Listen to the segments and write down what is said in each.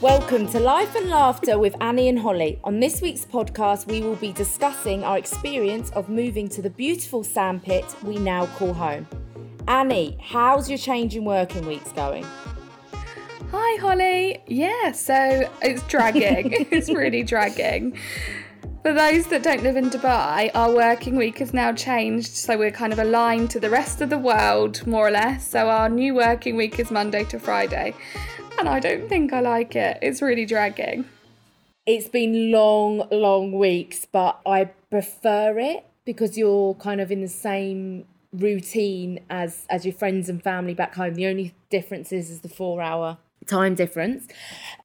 Welcome to Life and Laughter with Annie and Holly. On this week's podcast, we will be discussing our experience of moving to the beautiful sandpit we now call home. Annie, how's your change in working weeks going? Hi, Holly. Yeah, so it's dragging. it's really dragging. For those that don't live in Dubai, our working week has now changed, so we're kind of aligned to the rest of the world, more or less. So our new working week is Monday to Friday and I don't think I like it. It's really dragging. It's been long, long weeks, but I prefer it because you're kind of in the same routine as as your friends and family back home. The only difference is, is the four hour time difference.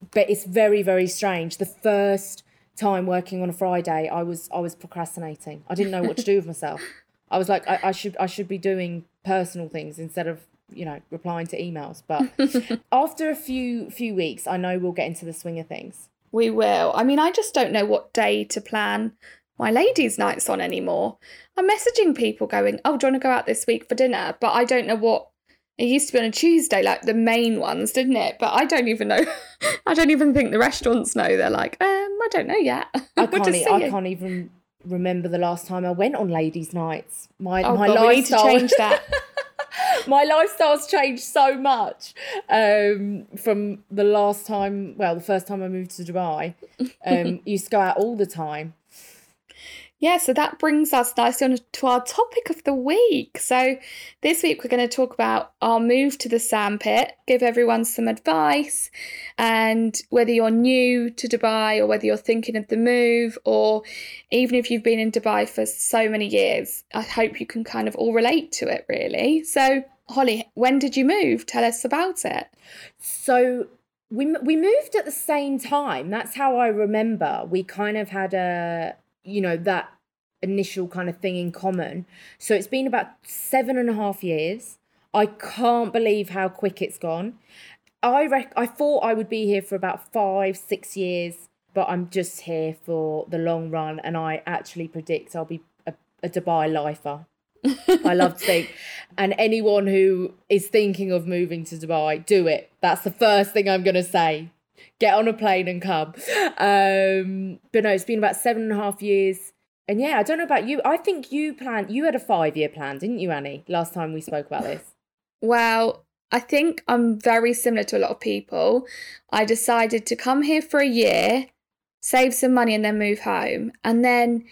But it's very, very strange. The first time working on a Friday, I was I was procrastinating. I didn't know what to do with myself. I was like, I, I should I should be doing personal things instead of you know replying to emails. But after a few few weeks i know we'll get into the swing of things. We will. I mean i just don't know what day to plan my ladies nights on anymore. I'm messaging people going oh do you want to go out this week for dinner? But i don't know what it used to be on a tuesday like the main ones didn't it? But i don't even know. I don't even think the restaurants know. They're like um i don't know yet. I can't, e- I can't even remember the last time i went on ladies nights. My oh my God, we need to change that. My lifestyle's changed so much um, from the last time, well, the first time I moved to Dubai. Um, used to go out all the time. Yeah, so that brings us nicely on to our topic of the week. So, this week we're going to talk about our move to the sandpit, give everyone some advice, and whether you're new to Dubai or whether you're thinking of the move, or even if you've been in Dubai for so many years, I hope you can kind of all relate to it, really. So, Holly, when did you move? Tell us about it. So, we, we moved at the same time. That's how I remember. We kind of had a you know, that initial kind of thing in common. So it's been about seven and a half years. I can't believe how quick it's gone. I rec- I thought I would be here for about five, six years, but I'm just here for the long run, and I actually predict I'll be a, a Dubai lifer. I love to think. And anyone who is thinking of moving to Dubai, do it. That's the first thing I'm going to say get on a plane and come. Um, but no, it's been about seven and a half years. And yeah, I don't know about you. I think you planned, you had a five year plan, didn't you, Annie, last time we spoke about this? Well, I think I'm very similar to a lot of people. I decided to come here for a year, save some money, and then move home. And then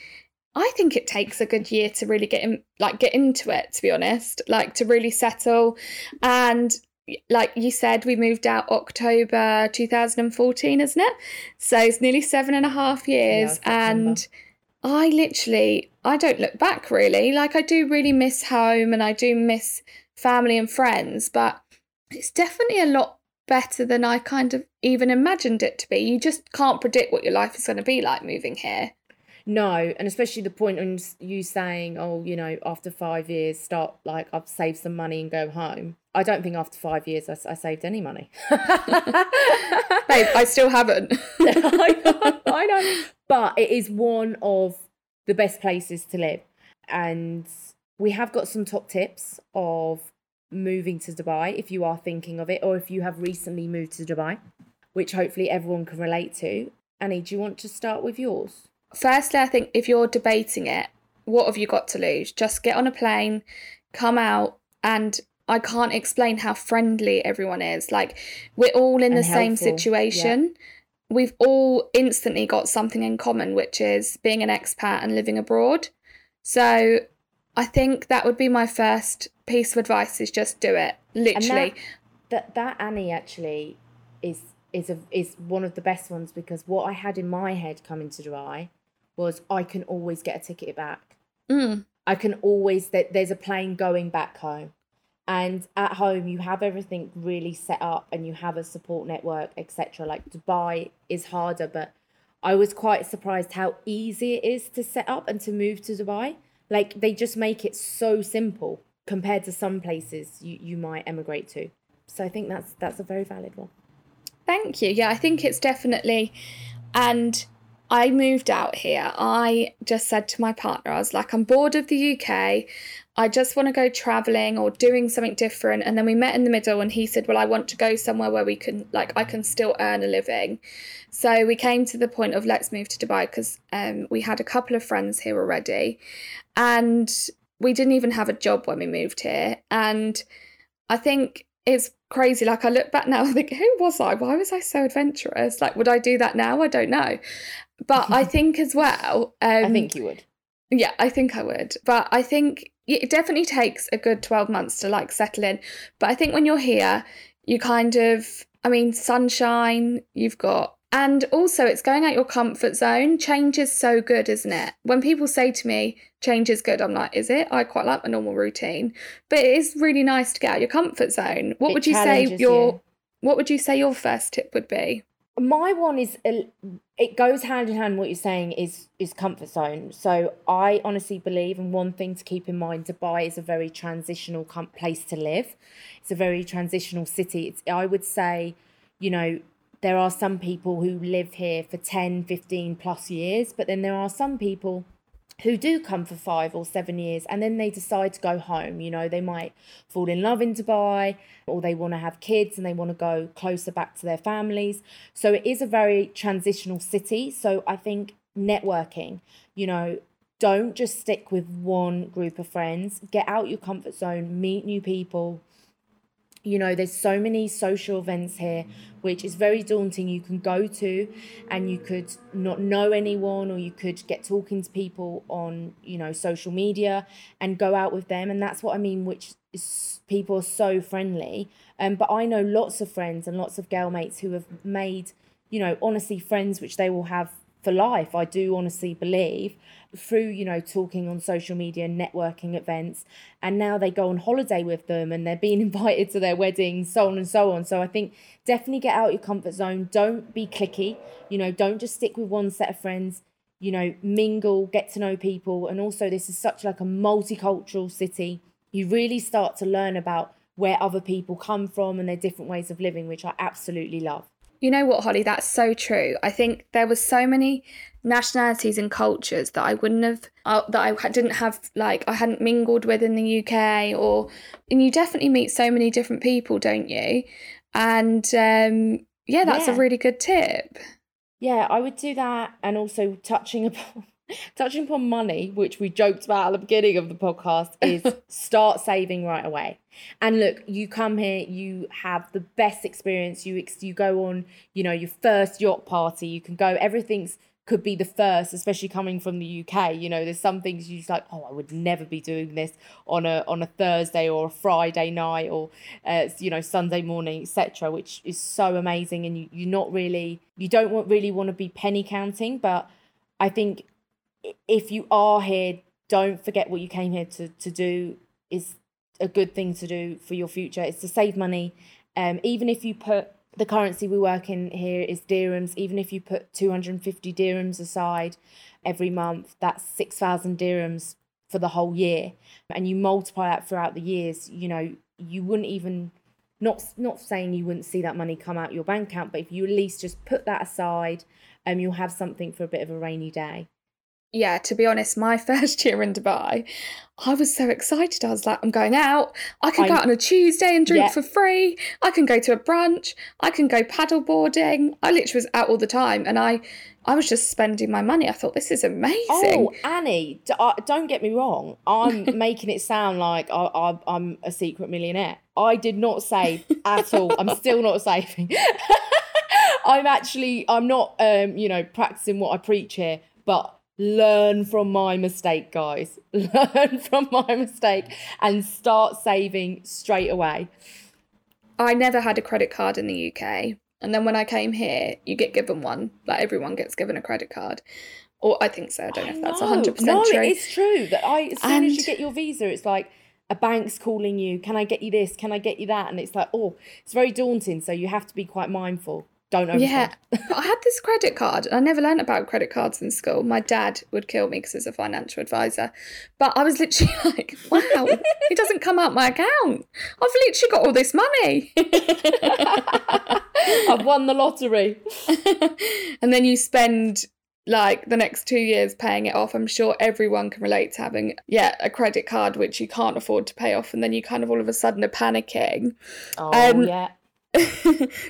I think it takes a good year to really get in, like get into it. To be honest, like to really settle. And like you said, we moved out October 2014, isn't it? So it's nearly seven and a half years. Yeah, and I literally, I don't look back really. Like I do really miss home and I do miss family and friends, but it's definitely a lot better than I kind of even imagined it to be. You just can't predict what your life is going to be like moving here. No, and especially the point on you saying, oh, you know, after five years, start like I've saved some money and go home. I don't think after five years I, I saved any money. Babe, I still haven't. I, know, I know. But it is one of the best places to live. And we have got some top tips of moving to Dubai if you are thinking of it or if you have recently moved to Dubai, which hopefully everyone can relate to. Annie, do you want to start with yours? Firstly, I think if you're debating it, what have you got to lose? Just get on a plane, come out, and I can't explain how friendly everyone is. Like, we're all in and the helpful. same situation. Yeah. We've all instantly got something in common, which is being an expat and living abroad. So, I think that would be my first piece of advice: is just do it. Literally, that, that that Annie actually is is a is one of the best ones because what I had in my head coming to Dubai was I can always get a ticket back. Mm. I can always that there's a plane going back home. And at home you have everything really set up and you have a support network, etc. Like Dubai is harder, but I was quite surprised how easy it is to set up and to move to Dubai. Like they just make it so simple compared to some places you, you might emigrate to. So I think that's that's a very valid one. Thank you. Yeah, I think it's definitely and I moved out here, I just said to my partner, I was like, I'm bored of the UK. I just want to go traveling or doing something different. And then we met in the middle, and he said, Well, I want to go somewhere where we can, like, I can still earn a living. So we came to the point of let's move to Dubai because um, we had a couple of friends here already. And we didn't even have a job when we moved here. And I think it's crazy. Like I look back now, I think, who was I? Why was I so adventurous? Like, would I do that now? I don't know. But I think as well. Um, I think you would. Yeah, I think I would. But I think it definitely takes a good 12 months to like settle in. But I think when you're here, you kind of, I mean, sunshine, you've got and also, it's going out your comfort zone. Change is so good, isn't it? When people say to me, change is good, I'm like, is it? I quite like my normal routine. But it is really nice to get out your comfort zone. What It would you say your you. what would you say your first tip would be? My one is it goes hand in hand what you're saying is is comfort zone. So i honestly believe and one thing to keep in mind dubai is a very transitional place to live. It's a very transitional city. It's i would say you know there are some people who live here for 10 15 plus years but then there are some people who do come for five or seven years and then they decide to go home. You know, they might fall in love in Dubai or they want to have kids and they want to go closer back to their families. So it is a very transitional city. So I think networking, you know, don't just stick with one group of friends, get out your comfort zone, meet new people, you know there's so many social events here which is very daunting. You can go to and you could not know anyone or you could get talking to people on you know social media and go out with them. And that's what i mean which is people are so friendly. Um, but i know lots of friends and lots of girl mates who have made you know honestly friends which they will have for life i do honestly believe through you know talking on social media networking events. And now they go on holiday with them and they're being invited to their weddings so on and so on. So i think definitely get out your comfort zone. Don't be clicky. You know don't just stick with one set of friends. You know mingle get to know people. And also this is such like a multicultural city. You really start to learn about where other people come from and their different ways of living which i absolutely love You know what, Holly? That's so true. I think there was so many nationalities and cultures that I wouldn't have uh, that I didn't have like I hadn't mingled with in the UK or and you definitely meet so many different people, don't you? And um yeah, that's Yeah. a really good tip. Yeah, I would do that, and also touching upon touching upon money, which we joked about at the beginning of the podcast, is start saving right away. And look, you come here, you have the best experience. You ex- you go on, you know, your first yacht party. You can go. Everything's could be the first, especially coming from the UK. You know, there's some things you just like. Oh, I would never be doing this on a on a Thursday or a Friday night or uh, you know Sunday morning, etc. Which is so amazing, and you you're not really you don't want really want to be penny counting, but I think if you are here, don't forget what you came here to to do is a good thing to do for your future. It's to save money. Um, even if you put the currency we work in here is dirhams. Even if you put 250 dirhams aside every month, that's 6,000 dirhams for the whole year. And you multiply that throughout the years, you know, you wouldn't even, not, not saying you wouldn't see that money come out your bank account, but if you at least just put that aside, um, you'll have something for a bit of a rainy day. Yeah, to be honest, my first year in Dubai, I was so excited. I was like, I'm going out. I can go out on a Tuesday and drink Yeah. for free. I can go to a brunch. I can go paddle boarding. I literally was out all the time and I I was just spending my money. I thought this is amazing. Oh, Annie, d- uh, don't get me wrong. I'm making it sound like I, I, I'm a secret millionaire. I did not save at all. I'm still not saving. I'm actually, I'm not, um, you know, practicing what I preach here, but learn from my mistake, guys. Learn from my mistake and start saving straight away. I never had a credit card in the UK. And then when I came here, you get given one. Like everyone gets given a credit card. Or I think so. I don't know if that's No, 100% no, true. it is true that I as soon as you get your visa, it's like a bank's calling you. Can I get you this? Can I get you that? And it's like, oh, it's very daunting. So you have to be quite mindful. Don't overspend. Yeah, I had this credit card. I never learned about credit cards in school. My dad would kill me because he's a financial advisor. But I was literally like, wow, it doesn't come out my account. I've literally got all this money. I've won the lottery. and then you spend like the next two years paying it off. I'm sure everyone can relate to having, yeah, a credit card which you can't afford to pay off, and then you kind of all of a sudden are panicking. Oh Um, yeah.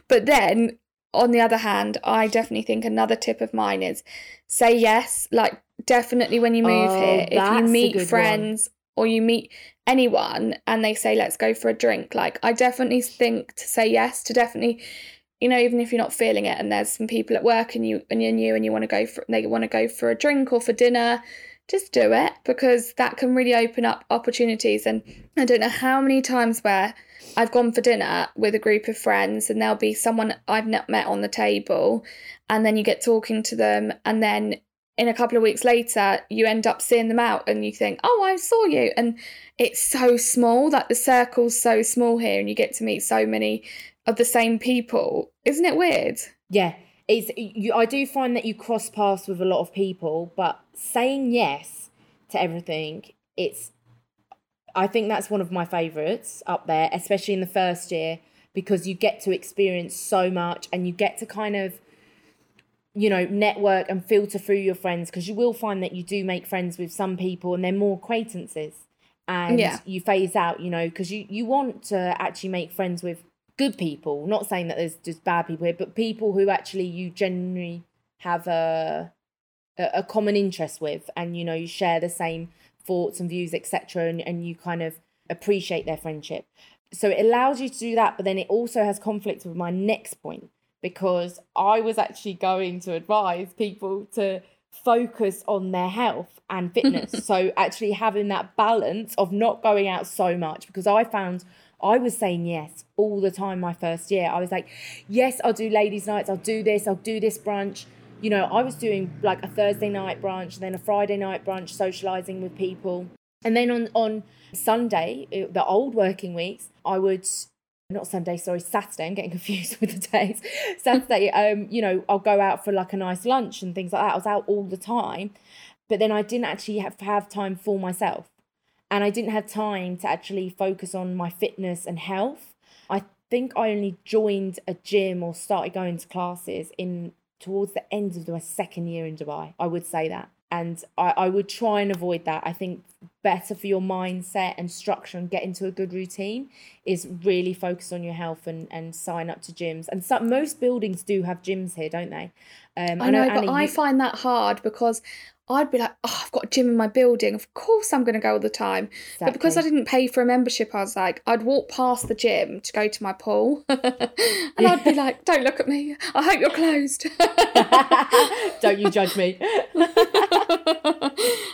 but then on the other hand, I definitely think another tip of mine is say yes. Like definitely when you move Oh, here, if you meet good one. friends or you meet anyone and they say let's go for a drink, like I definitely think to say yes to definitely you know, even if you're not feeling it and there's some people at work and you and you're new and you want to go for they want to go for a drink or for dinner, just do it because that can really open up opportunities. And I don't know how many times where I've gone for dinner with a group of friends and there'll be someone I've not met on the table, and then you get talking to them, and then in a couple of weeks later, you end up seeing them out and you think, oh, I saw you. And it's so small, like the circle's so small here, and you get to meet so many of the same people. Isn't it weird? Yeah, it's you. I do find that you cross paths with a lot of people, but saying yes to everything, it's. I think that's one of my favourites up there, especially in the first year, because you get to experience so much and you get to kind of, you know, network and filter through your friends because you will find that you do make friends with some people and they're more acquaintances, and Yeah. you phase out, you know, because you you want to actually make friends with good people. Not saying that there's just bad people here, but people who actually you genuinely have a a, common interest with, and you know you share the same thoughts and views, etc. And and you kind of appreciate their friendship. So it allows you to do that, but then it also has conflict with my next point because I was actually going to advise people to focus on their health and fitness. so actually having that balance of not going out so much because I found I was saying yes all the time my first year. I was like, yes, I'll do ladies' nights, I'll do this, I'll do this brunch. You know, I was doing like a Thursday night brunch, then a Friday night brunch, socializing with people. And then on on Sunday, uh, the old working weeks, I would not Sunday, sorry, Saturday. I'm getting confused with the days. Saturday, um, you know, I'll go out for like a nice lunch and things like that. I was out all the time, but then I didn't actually have have time for myself, and I didn't have time to actually focus on my fitness and health. I think I only joined a gym or started going to classes in towards the end of my second year in Dubai. I would say that. And I, I would try and avoid that. I think better for your mindset and structure and get into a good routine is really focus on your health and, and sign up to gyms. And some, most buildings do have gyms here, don't they? Um, I know, but Annie, I you- find that hard because I'd be like, oh, I've got a gym in my building. Of course I'm going to go all the time. But because I didn't pay for a membership, I was like, I'd walk past the gym to go to my pool. and I'd be like, don't look at me. I hope you're closed. don't you judge me.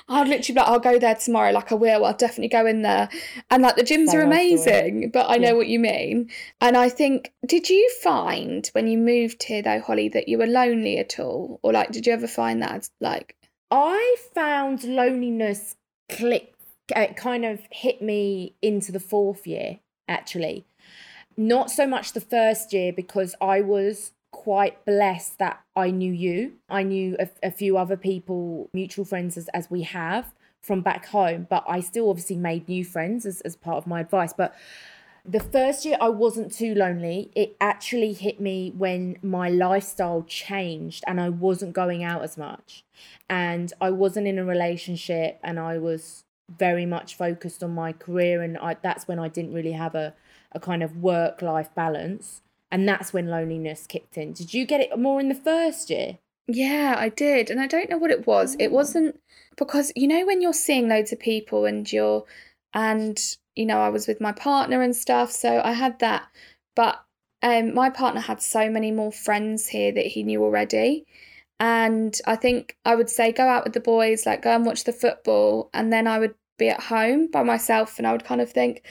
I'd literally be like, I'll go there tomorrow. Like, I will. I'll definitely go in there. And like, the gyms Same are amazing, but I know Yeah. what you mean. And I think, did you find when you moved here, though, Holly, that you were lonely at all? Or like, did you ever find that like, I found loneliness click uh, kind of hit me into the fourth year actually. Not so much the first year because I was quite blessed that I knew you. I knew a, a few other people, mutual friends as, as we have from back home, but I still obviously made new friends as, as part of my advice. But the first year I wasn't too lonely. It actually hit me when my lifestyle changed and I wasn't going out as much. And I wasn't in a relationship and I was very much focused on my career and I, that's when I didn't really have a, a kind of work life balance. And that's when loneliness kicked in. Did you get it more in the first year? Yeah, I did. And I don't know what it was. It mm. wasn't because, you know, when you're seeing loads of people and you're, and, you know, I was with my partner and stuff. So I had that. But um, my partner had so many more friends here that he knew already. And I think I would say go out with the boys, like go and watch the football. And then I would be at home by myself and I would kind of think,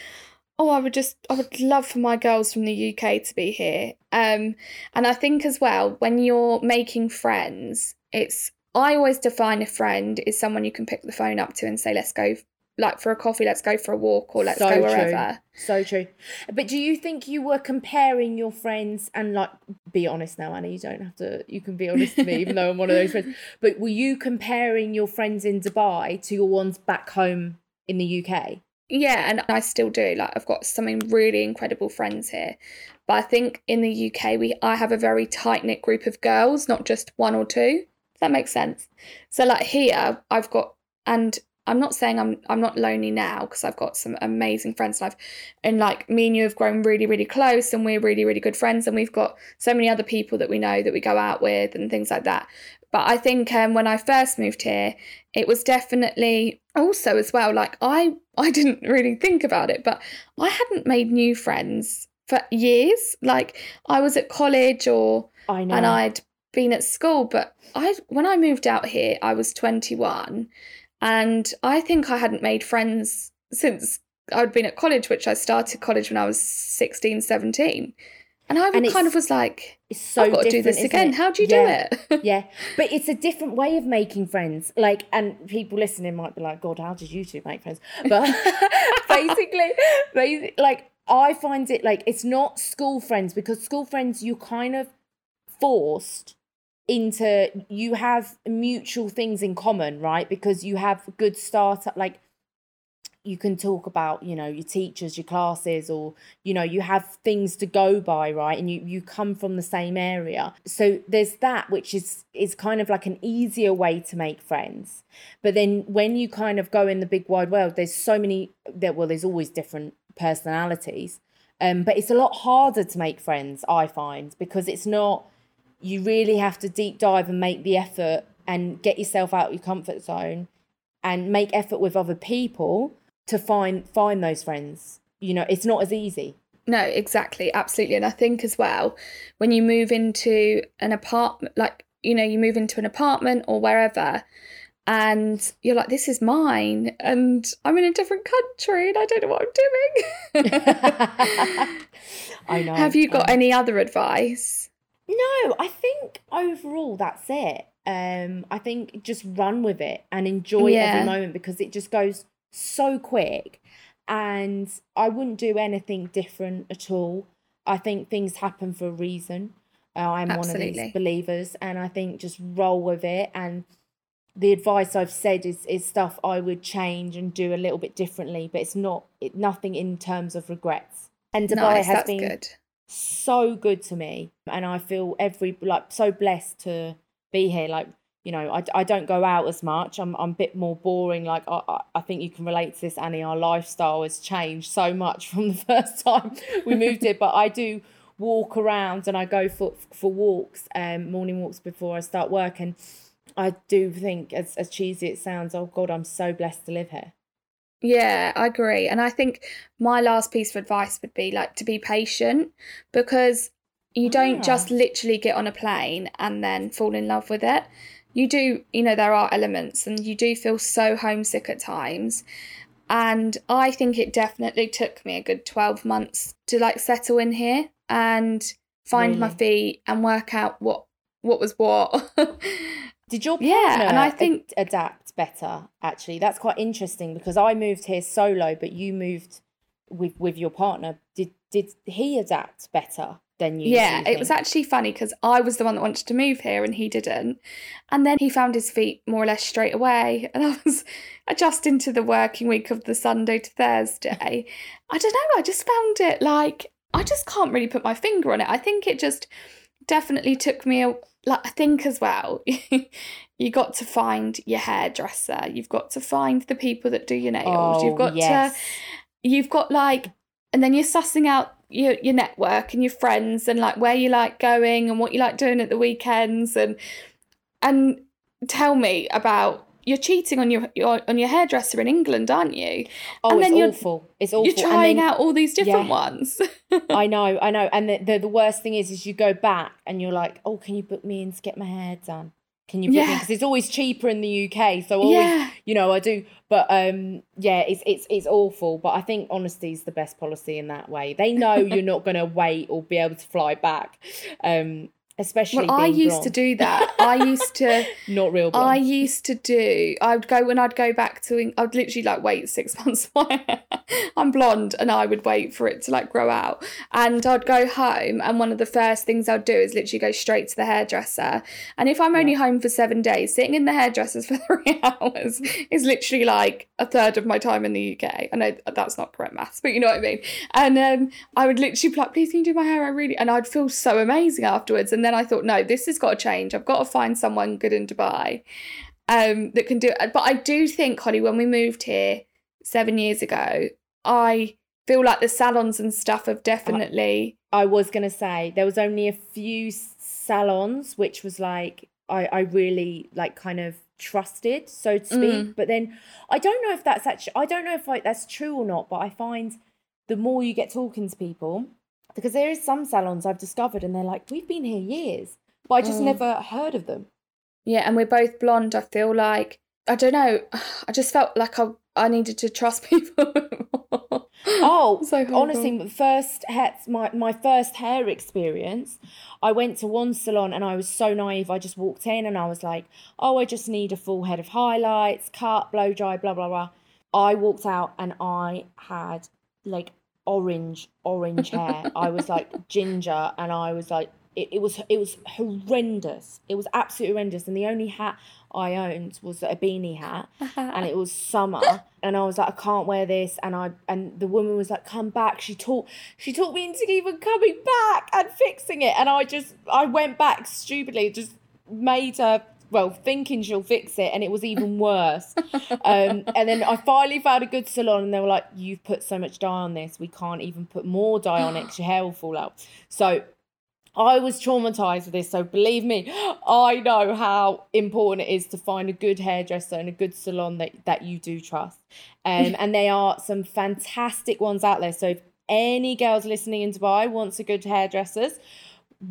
oh, I would just, I would love for my girls from the UK to be here. Um, and I think as well, when you're making friends, it's, I always define a friend is someone you can pick the phone up to and say, let's go, like for a coffee, let's go for a walk or let's So go true. wherever. So true. But do you think you were comparing your friends and like be honest now, Annie, you don't have to you can be honest to me, even though I'm one of those friends. But were you comparing your friends in Dubai to your ones back home in the UK? Yeah, and I still do. Like I've got some really incredible friends here. But I think in the UK we I have a very tight knit group of girls, not just one or two. If that makes sense. So like here, I've got and I'm not saying I'm I'm not lonely now because I've got some amazing friends and I've and like me and you have grown really really close and we're really really good friends and we've got so many other people that we know that we go out with and things like that. But I think um, when I first moved here, it was definitely also as well like I I didn't really think about it, but I hadn't made new friends for years. Like I was at college or I know. and I'd been at school, but I when I moved out here, I was 21 and I think I hadn't made friends since I'd been at college, which I started college when I was 16, 17. And I And kind of was like, it's so I've got to do this again. it? How do you Yeah. do it? yeah, but it's a different way of making friends. Like, and people listening might be like, "God, how did you two make friends?" But basically, basi- like I find it like it's not school friends because school friends you're kind of forced into you have mutual things in common, right? Because you have good startup like you can talk about you know your teachers your classes or you know you have things to go by right? And you you come from the same area. So there's that which is is kind of like an easier way to make friends. But then when you kind of go in the big wide world there's so many that well there's always different personalities. Um but it's a lot harder to make friends i find because it's not you really have to deep dive and make the effort and get yourself out of your comfort zone and make effort with other people to find find those friends you know it's not as easy No, exactly, absolutely. And I think as well, when you move into an apartment, like, you know, you move into an apartment or wherever, and you're like, this is mine, and I'm in a different country and I don't know what I'm doing. i know Have you got know. any other advice? No i think overall that's it um i think just run with it and enjoy Yeah. every moment because it just goes so quick and i wouldn't do anything different at all i think things happen for a reason uh, i'm one of these believers and i think just roll with it and the advice I've said is is stuff I would change and do a little bit differently, but it's not it, nothing in terms of regrets. And Dubai nice, has that's been good. So good to me, and I feel every like so blessed to be here. Like you know, I, I don't go out as much. I'm I'm a bit more boring. Like I I- think you can relate to this, Annie. Our lifestyle has changed so much from the first time we moved here, but I do walk around and I go for for walks, um, morning walks before I start work, and I do think, as as cheesy it sounds, oh God, I'm so blessed to live here. Yeah, I agree. And I think my last piece of advice would be like to be patient because you don't just Ah. literally get on a plane and then fall in love with it. You do, you know, there are elements and you do feel so homesick at times. And I think it definitely took me a good 12 months to like settle in here and find my feet and work out what what was what. Did your partner Yeah, and I ad- think- adapt better? Actually, that's quite interesting because I moved here solo, but you moved with with your partner. Did did he adapt better than you? Yeah, it was actually funny because I was the one that wanted to move here and he didn't. And then he found his feet more or less straight away. And I was adjusting to the working week of the Sunday to Thursday. I don't know, I just found it like, I just can't really put my finger on it. I think it just definitely took me a like I think as well you got to find your hairdresser you've got to find the people that do your nails Oh, you've got yes. to you've got like and then you're sussing out your your network and your friends and like where you like going and what you like doing at the weekends and and tell me about you're cheating on your, your on your hairdresser in England, aren't you? Oh, and it's then you're- awful. It's awful. You're trying then- out all these different Yeah. ones. I know, I know. And the, the the worst thing is, is you go back and you're like, oh, can you book me in to get my hair done? Can you book me? Yeah. Because it's always cheaper in the UK. So always, yeah. you know, I do. But um, yeah, it's it's it's awful. But I think honesty is the best policy in that way. They know you're not going to wait or be able to fly back. Um, especially Well, I used to do that. I used to not real blonde. I used to do. I would go when I'd go back to. I'd literally like wait six months. for my hair. I'm blonde, and I would wait for it to like grow out. And I'd go home, and one of the first things I'd do is literally go straight to the hairdresser. And if I'm only home for seven days, sitting in the hairdressers for three hours is literally like a third of my time in the UK. I know that's not correct maths, but you know what I mean. And um, I would literally be like, "Please, can you do my hair? I really," and I'd feel so amazing afterwards. And And then I thought, no, this has got to change. I've got to find someone good in Dubai um, that can do it. But I do think, Holly, when we moved here seven years ago, I feel like the salons and stuff have definitely. I was gonna say there was only a few salons which was like I I really like kind of trusted so to speak. Mm. But then I don't know if that's actually I don't know if like that's true or not. But I find the more you get talking to people, because there is some salons I've discovered and they're like we've been here years, but I just Mm. never heard of them. Yeah, and we're both blonde. I feel like I don't know. I just felt like I I needed to trust people. Oh, So honestly, the first hair, my my first hair experience, I went to one salon and I was so naive. I just walked in and I was like, "Oh, I just need a full head of highlights, cut, blow dry, blah blah blah." I walked out and I had like orange, orange hair. I was like ginger, and I was like, it, it was it was horrendous. It was absolutely horrendous. And the only hat I owned was a beanie hat and it was summer and I was like I can't wear this and I and the woman was like come back she taught she taught me into even coming back and fixing it and I just I went back stupidly just made her well thinking she'll fix it and it was even worse um and then I finally found a good salon and they were like you've put so much dye on this we can't even put more dye on it your hair will fall out so I was traumatized with this, so believe me, I know how important it is to find a good hairdresser and a good salon that, that you do trust. Um, and there are some fantastic ones out there. So if any girls listening in Dubai wants a good hairdressers,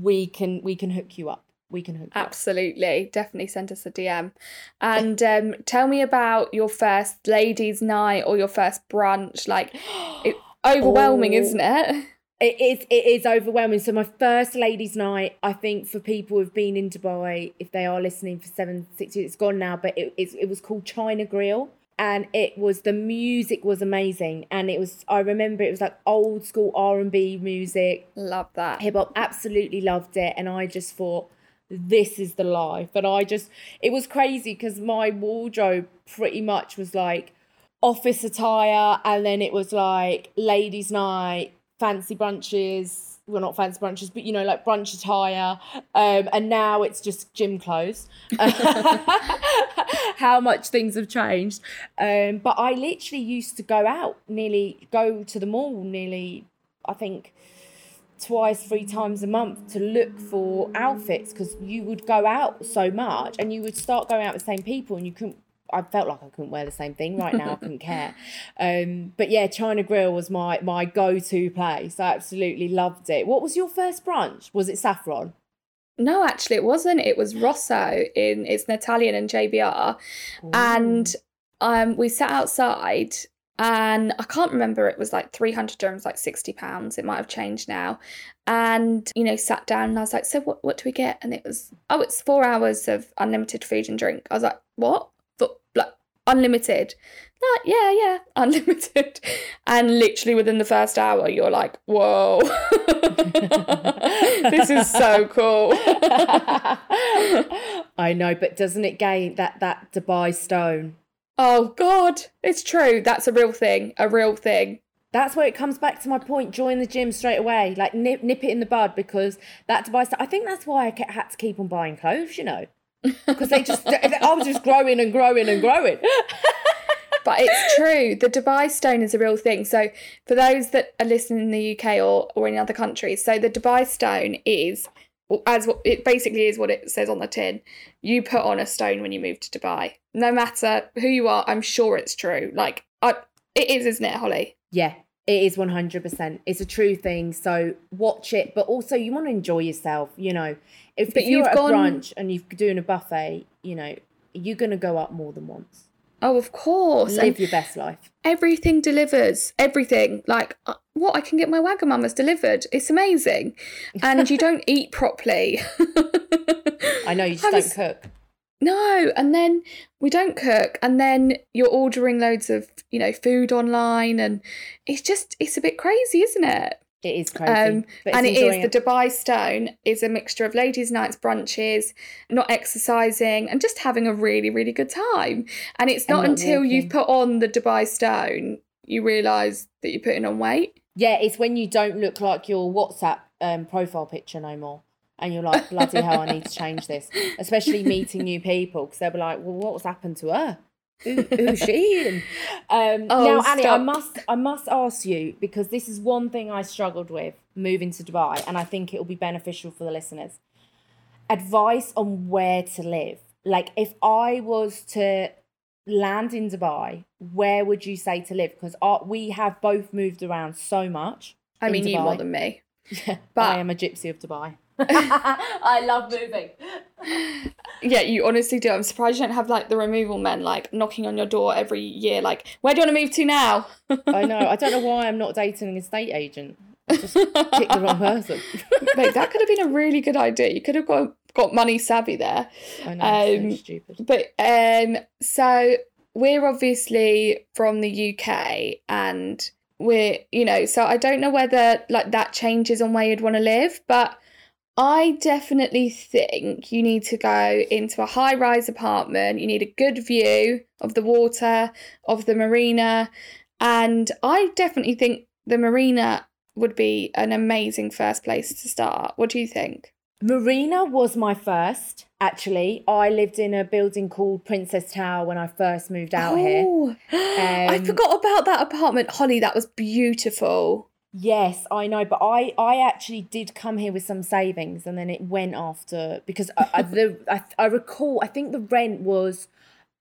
we can we can hook you up. We can hook. Absolutely, definitely send us a DM, and um, tell me about your first ladies' night or your first brunch. Like, it, overwhelming, Oh. isn't it? It is it is overwhelming. So my first ladies' night, I think for people who've been in Dubai, if they are listening for seven, six years, it's gone now, but it it's, it was called China Grill. And it was the music was amazing, and it was I remember it was like old school R and B music, Love that. hip hop. Absolutely loved it, and I just thought this is the life. And I just it was crazy because my wardrobe pretty much was like office attire, and then it was like ladies' night, fancy brunches. Well, not fancy brunches, but you know, like brunch attire. Um, and now it's just gym clothes. How much things have changed. Um, but I literally used to go out, nearly go to the mall, nearly, I think, twice, three times a month to look for outfits because you would go out so much and you would start going out with the same people and you couldn't. I felt like I couldn't wear the same thing right now. I couldn't care. Um, but yeah, China Grill was my my go to place. I absolutely loved it. What was your first brunch? Was it Saffron? No, actually, it wasn't. It was Rosso in it's an Italian and JBR, and um, we sat outside. And I can't remember. It was like three hundred dirhams, like sixty pounds. It might have changed now. And you know, sat down and I was like, "So what? What do we get?" And it was, "Oh, it's four hours of unlimited food and drink." I was like, "What? For, like unlimited?" Like, yeah, yeah, unlimited. And literally within the first hour, you're like, "Whoa, this is so cool." I know, but doesn't it gain that that Dubai stone? Oh God, it's true. That's a real thing. A real thing. That's where it comes back to my point. Join the gym straight away, like nip nip it in the bud because that stone. I think that's why I had to keep on buying clothes. You know, because they just I was just growing and growing and growing. But it's true. The Dubai stone is a real thing. So for those that are listening in the UK or, or in other countries, so the Dubai stone is as what it basically is what it says on the tin. You put on a stone when you move to Dubai. No matter who you are, I'm sure it's true. Like I, it is, isn't it, Holly? Yeah, it is 100%. It's a true thing. So watch it, but also you want to enjoy yourself, you know. If, But if you're you've at gone- brunch and you're doing a buffet, you know, you're going to go up more than once. Oh, of course. Live And your best life. everything delivers. Everything. Like uh, what I can get my Wagamama's delivered. It's amazing. And you don't eat properly. I know you just I don't was- cook. No, and then we don't cook, and then you're ordering loads of you know food online, and it's just it's a bit crazy, isn't it? It is crazy. Um, and it is enjoying the Dubai Stone is a mixture of ladies' nights, brunches, not exercising, and just having a really really good time. And it's And not not until you've put on the Dubai Stone you realise that you're putting on weight. Yeah, it's when you don't look like your WhatsApp um, profile picture no more. and you're like, bloody hell, I need to change this. Especially meeting new people because they'll be like, well, what's happened to her? Who, who's she? Um, Oh, now, Annie, I must, I must ask you because this is one thing I struggled with moving to Dubai, and I think it will be beneficial for the listeners. Advice on where to live. Like, if I was to land in Dubai, where would you say to live? Because we have both moved around so much. I mean, you more than me. But But- I am a gypsy of Dubai. I love moving. Yeah, you honestly do. I'm surprised you don't have like the removal men like knocking on your door every year, like, where do you want to move to now? I know. I don't know why I'm not dating an estate agent. I just picked the wrong person. Mate, that could have been a really good idea. You could have got got money savvy there. I know. Um, so stupid. But um so we're obviously from the UK and we're you know, so I don't know whether like that changes on where you'd want to live, but I definitely think you need to go into a high rise apartment. You need a good view of the water, of the marina. And I definitely think the marina would be an amazing first place to start. What do you think? Marina was my first. Actually, I lived in a building called Princess Tower when I first moved out here. Oh, I Um, forgot about that apartment, Holly. That was beautiful. Yes, I know, but I I actually did come here with some savings, and then it went after because I, I, the I, I recall I think the rent was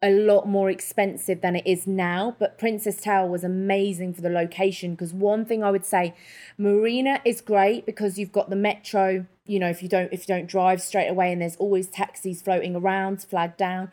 a lot more expensive than it is now, but Princess Tower was amazing for the location because one thing I would say, Marina is great because you've got the metro. You know, if you don't if you don't drive straight away, and there's always taxis floating around, flagged down.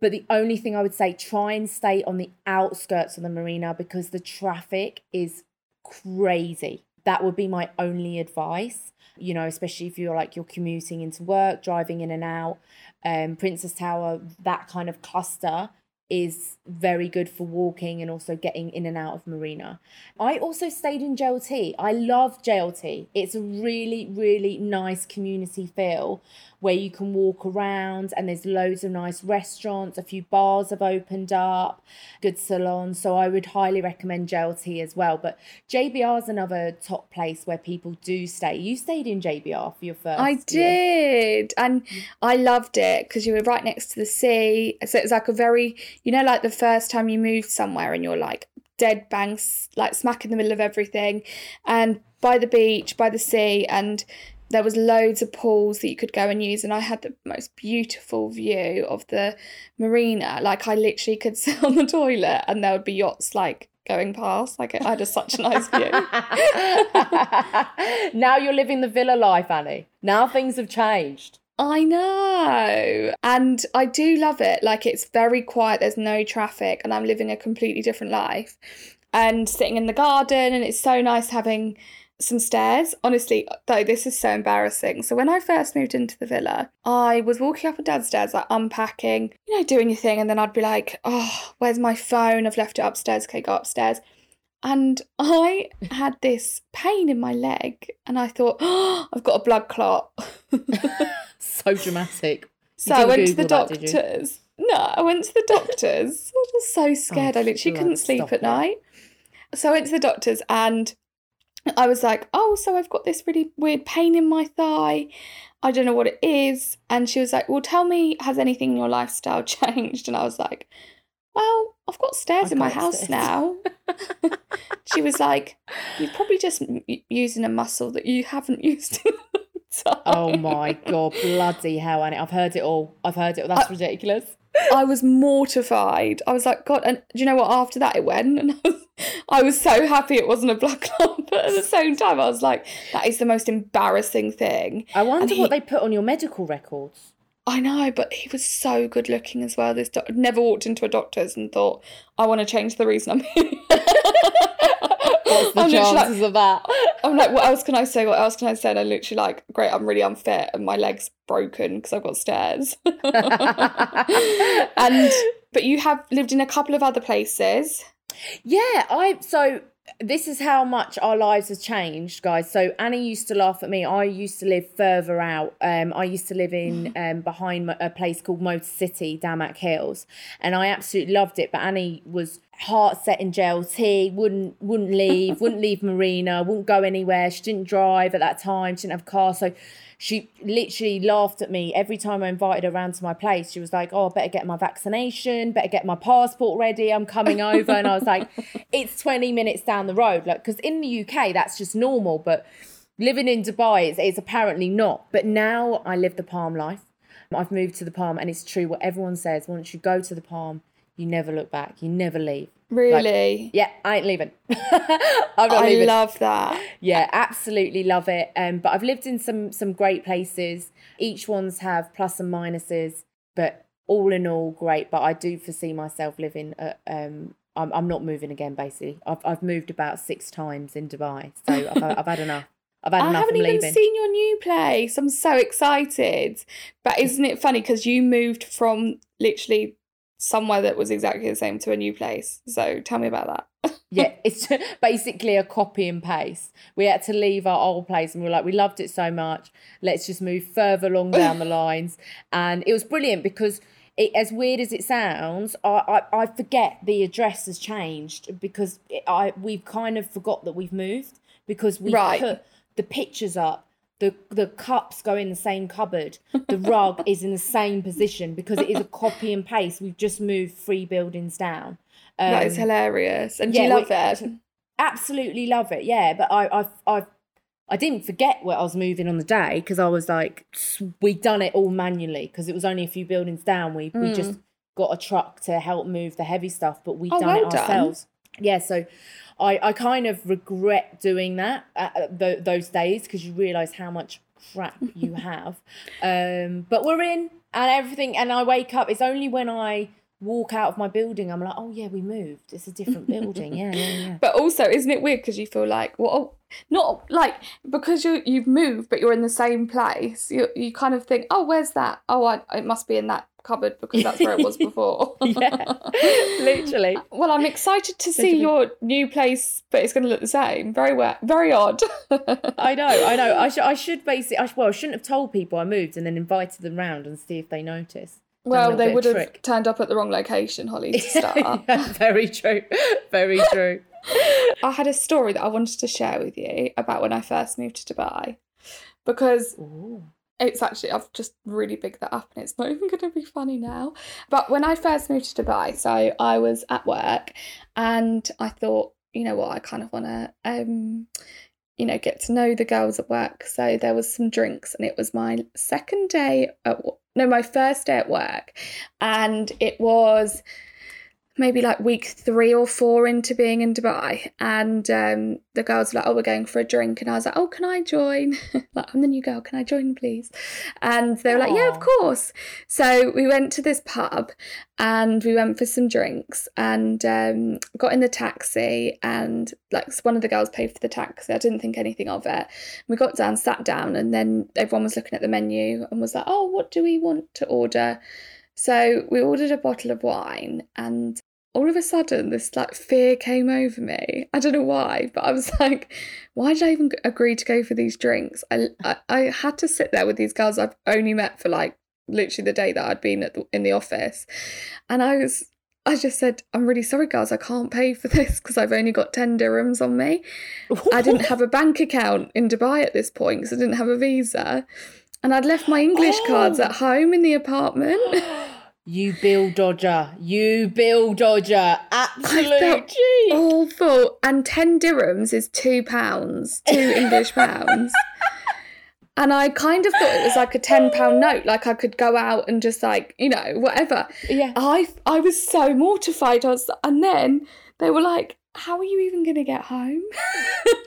But the only thing I would say, try and stay on the outskirts of the marina because the traffic is crazy. That would be my only advice. You know, especially if you're like you're commuting into work, driving in and out. Um, Princess Tower, that kind of cluster is very good for walking and also getting in and out of marina. I also stayed in JLT. I love JLT. It's a really, really nice community feel where you can walk around and there's loads of nice restaurants. A few bars have opened up, good salons. So I would highly recommend JLT as well. But JBR is another top place where people do stay. You stayed in JBR for your first. I year. did. And I loved it because you were right next to the sea. So it was like a very, you know, like the first time you moved somewhere and you're like dead bangs, like smack in the middle of everything and by the beach, by the sea. And there was loads of pools that you could go and use. And I had the most beautiful view of the marina. Like I literally could sit on the toilet and there would be yachts like going past. Like I had such a nice view. now you're living the villa life, Annie. Now things have changed. I know. And I do love it. Like it's very quiet, there's no traffic, and I'm living a completely different life. And sitting in the garden, and it's so nice having some stairs. Honestly, though, this is so embarrassing. So when I first moved into the villa, I was walking up and down stairs, like unpacking, you know, doing your thing, and then I'd be like, oh, where's my phone? I've left it upstairs. Okay, go upstairs. And I had this pain in my leg, and I thought, oh, I've got a blood clot. So dramatic. So I went to the Google that, doctors. No, I went to the doctors. I was so oh, scared. I literally couldn't sleep at it. night. So I went to the doctors and I was like, oh, so I've got this really weird pain in my thigh. I don't know what it is. And she was like, well, tell me, has anything in your lifestyle changed? And I was like, well, I've got stairs I've in my house stairs." now. she was like, you're probably just using a muscle that you haven't used in a long time. Oh my god, bloody hell, Annie. I've heard it all. I've heard it all. Uh, That's ridiculous. I was mortified. I was like, God, and do you know what? After that, it went, and I was, I was so happy it wasn't a black clot. But at the same time, I was like, that is the most embarrassing thing. I wonder he- what they put on your medical records. I know, but he was so good looking as well. This doc- never walked into a doctor's and thought, I want to change the reason I'm here. What's the I'm literally like, chances of that? I'm like, what else can I say? What else can I say? And I'm literally like, great, I'm really unfit and my leg's broken because I've got stairs. and but you have lived in a couple of other places. Yeah, I so this is how much our lives have changed, guys. So Annie used to laugh at me. I used to live further out. Um, I used to live in um behind a place called Motor City, Damac Hills, and I absolutely loved it. But Annie was heart set in tea, wouldn't wouldn't leave, wouldn't leave Marina, wouldn't go anywhere. She didn't drive at that time, she didn't have a car. So she literally laughed at me every time I invited her around to my place. She was like, Oh, I better get my vaccination, better get my passport ready. I'm coming over. and I was like, It's 20 minutes down the road. Like, because in the UK, that's just normal. But living in Dubai, it's, it's apparently not. But now I live the Palm life. I've moved to the Palm, and it's true what everyone says. Once you go to the Palm, you never look back. You never leave. Really? Like, yeah, I ain't leaving. I'm not I leaving. love that. Yeah, absolutely love it. Um, but I've lived in some some great places. Each one's have plus and minuses, but all in all, great. But I do foresee myself living. At, um, I'm I'm not moving again. Basically, I've I've moved about six times in Dubai, so I've I've had enough. I've had I enough haven't even seen your new place. I'm so excited. But isn't it funny because you moved from literally somewhere that was exactly the same to a new place? So tell me about that. yeah, it's basically a copy and paste. We had to leave our old place and we were like, we loved it so much. Let's just move further along down the lines. And it was brilliant because it, as weird as it sounds, I, I, I forget the address has changed because it, I we've kind of forgot that we've moved because we Right. put the pictures up. The, the cups go in the same cupboard. The rug is in the same position because it is a copy and paste. We've just moved three buildings down. that is Um, hilarious. And do yeah, you love we- it? absolutely love it yeah but i i i I didn't forget where I was moving on the day because I was like, we'd done it all manually because it was only a few buildings down. We we just got a truck to help move the heavy stuff, but we'd Mm. Oh, done well it done. Yeah, so I I kind of regret doing that at, at tho- those days because you realise how much crap you have. Um, but we're in and everything, and I wake up. It's only when I walk out of my building I'm like, oh yeah, we moved. It's a different building. Yeah, yeah, yeah. But also, isn't it weird because you feel like, well, oh, not like because you you've moved, but you're in the same place. You you kind of think, oh, where's that? Oh, I, it must be in that cupboard because that's where it was before. Yeah, literally. Well, I'm excited to see your new place, but it's going to look the same. Very well, very odd. I know, I know. I should, I should basically, I sh- well, I shouldn't have told people I moved and then invited them round and see if they notice. Well, they would have trick. turned up at the wrong location, Holly, to start. Yeah, very true, very true. I had a story that I wanted to share with you about when I first moved to Dubai because Ooh. It's actually I've just really bigged that up and it's not even going to be funny now. But when I first moved to Dubai, so I was at work and I thought, you know what, I kind of want to um you know get to know the girls at work. So there was some drinks and it was my second day at no, my first day at work and it was maybe like week three or four into being in Dubai, and um, the girls were like, "Oh, we're going for a drink," and I was like, "Oh, can I join? like, I'm the new girl. Can I join, please?" And they were like, "Yeah, of course." So we went to this pub, and we went for some drinks, and um, got in the taxi, and like one of the girls paid for the taxi. I didn't think anything of it. We got down, sat down, and then everyone was looking at the menu and was like, "Oh, what do we want to order?" So we ordered a bottle of wine, and all of a sudden, this like fear came over me. I don't know why, but I was like, why did I even agree to go for these drinks? I, I, I had to sit there with these girls I've only met for like literally the day that I'd been at the, in the office. And I was, I just said, I'm really sorry, girls, I can't pay for this because I've only got 10 dirhams on me. I didn't have a bank account in Dubai at this point because I didn't have a visa. And I'd left my English cards Oh. at home in the apartment. You bill dodger. You bill dodger. Absolute awful. And 10 dirhams is two pounds, two English pounds. And I kind of thought it was like a £10 note, like I could go out and just like, you know, whatever. Yeah. I I was so mortified. I was, and then they were like, How are you even going to get home?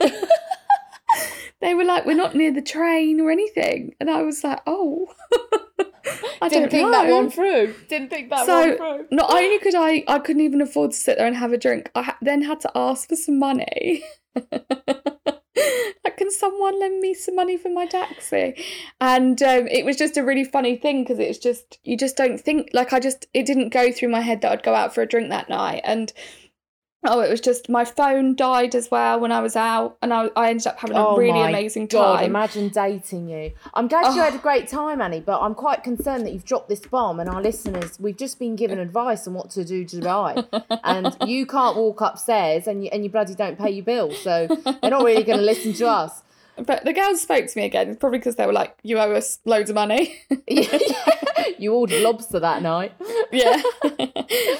they were like, We're not near the train or anything. And I was like, Oh, I Didn't think know. that one through. Didn't think that So- one through. Not only could I, I couldn't even afford to sit there and have a drink. I ha- then had to ask for some money. like, can someone lend me some money for my taxi? And um, it was just a really funny thing because it's just you just don't think like I just it didn't go through my head that I'd go out for a drink that night. And Oh, it was just my phone died as well when I was out, and I, I ended up having a Oh really my amazing God, time. imagine dating you. I'm glad you Oh. had a oh. great time, Annie, but I'm quite concerned that you've dropped this bomb and our listeners, we've just been given advice on what to do to Dubai. and you can't walk upstairs and you, and you bloody don't pay your bills. So they're not really going to listen to us. But the girls spoke to me again, probably because they were like, "You owe us loads of money." you ordered lobster that night. yeah,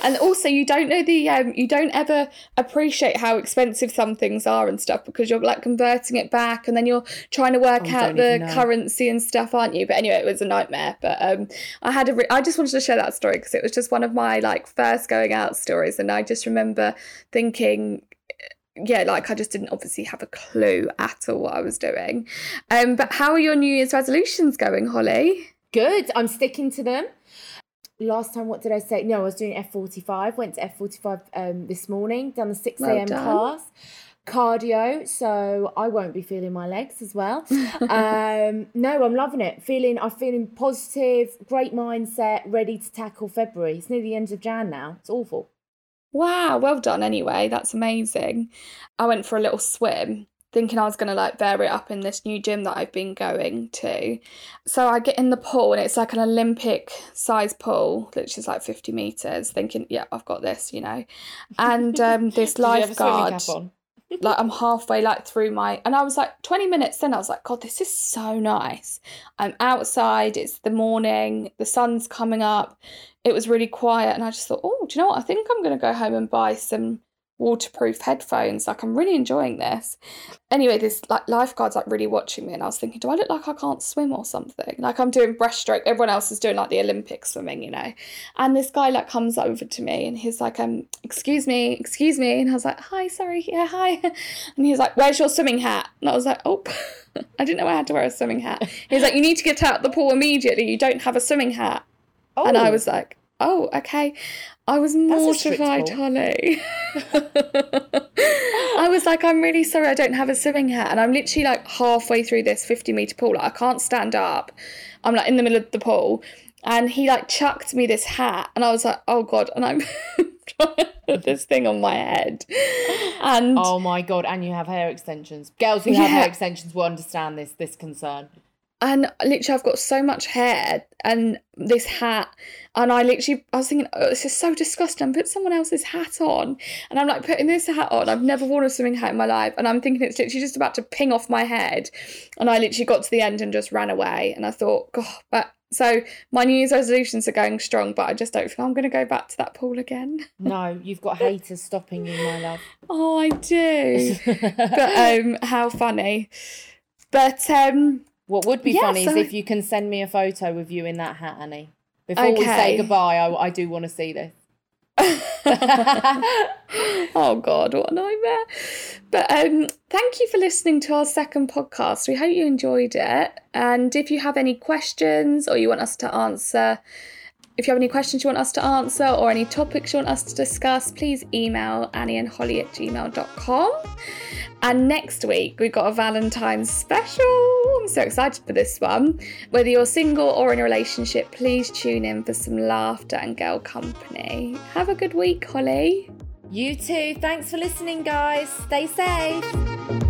and also you don't know the um, you don't ever appreciate how expensive some things are and stuff because you're like converting it back, and then you're trying to work Oh, out the currency and stuff, aren't you? But anyway, it was a nightmare. But um, I had a re- I just wanted to share that story because it was just one of my like first going out stories, and I just remember thinking yeah, like I just didn't obviously have a clue at all what I was doing. Um, but how are your New Year's resolutions going, Holly? Good. I'm sticking to them. Last time, what did I say? No, I was doing F45. Went to F45 um, this morning, done the 6 Well a.m. done. class. Cardio, so I won't be feeling my legs as well. um, no, I'm loving it. Feeling, I'm feeling positive, great mindset, ready to tackle February. It's near the end of Jan now. It's awful. Wow, well done anyway. That's amazing. I went for a little swim thinking I was going to like vary it up in this new gym that I've been going to. So I get in the pool and it's like an Olympic size pool, which is like 50 meters, thinking, yeah, I've got this, you know. And um, this Did you have a swimming lifeguard, cap on? Like I'm halfway like through my and I was like 20 minutes then I was like god this is so nice. I'm outside it's the morning the sun's coming up. It was really quiet and I just thought oh do you know what? I think I'm going to go home and buy some waterproof headphones like I'm really enjoying this anyway this like lifeguard's like really watching me and I was thinking do I look like I can't swim or something like I'm doing breaststroke everyone else is doing like the Olympic swimming you know and this guy like comes over to me and he's like, um, excuse me, excuse me. And I was like, hi, sorry, yeah, hi. And he's like, where's your swimming hat? And I was like, oh, I didn't know I had to wear a swimming hat. He's like, you need to get out the pool immediately. You don't have a swimming hat. Oh, And I was like, oh, okay. I was mortified. Holly. I was like, I'm really sorry I don't have a swimming hat. And I'm literally like halfway through this 50 metre pool. Like, I can't stand up. I'm like in the middle of the pool. And he like chucked me this hat. And I was like, oh God. And I'm trying to put this thing on my head. And oh my God. And you have hair extensions. Girls who have Yeah. hair extensions will understand this, this concern. And literally I've got so much hair and this hat and I literally I was thinking oh this is so disgusting I put someone else's hat on. And I'm like putting this hat on. I've never worn a swimming hat in my life and I'm thinking it's literally just about to ping off my head. And I literally got to the end and just ran away and I thought god but so my New Year's resolutions are going strong but I just don't think I'm going to go back to that pool again. No, you've got haters stopping you, my love. oh I do. But um how funny. But um What would be Yeah, funny so- is if you can send me a photo with you in that hat, Annie. Before we say goodbye, I, I do want to see this. oh god what a nightmare but um thank you for listening to our second podcast we hope you enjoyed it and if you have any questions or you want us to answer if you have any questions you want us to answer or any topics you want us to discuss please email annie and holly at gmail.com and next week we've got a valentine's special i'm so excited for this one whether you're single or in a relationship please tune in for some laughter and girl company have a good week holly You too. Thanks for listening, guys. Stay safe.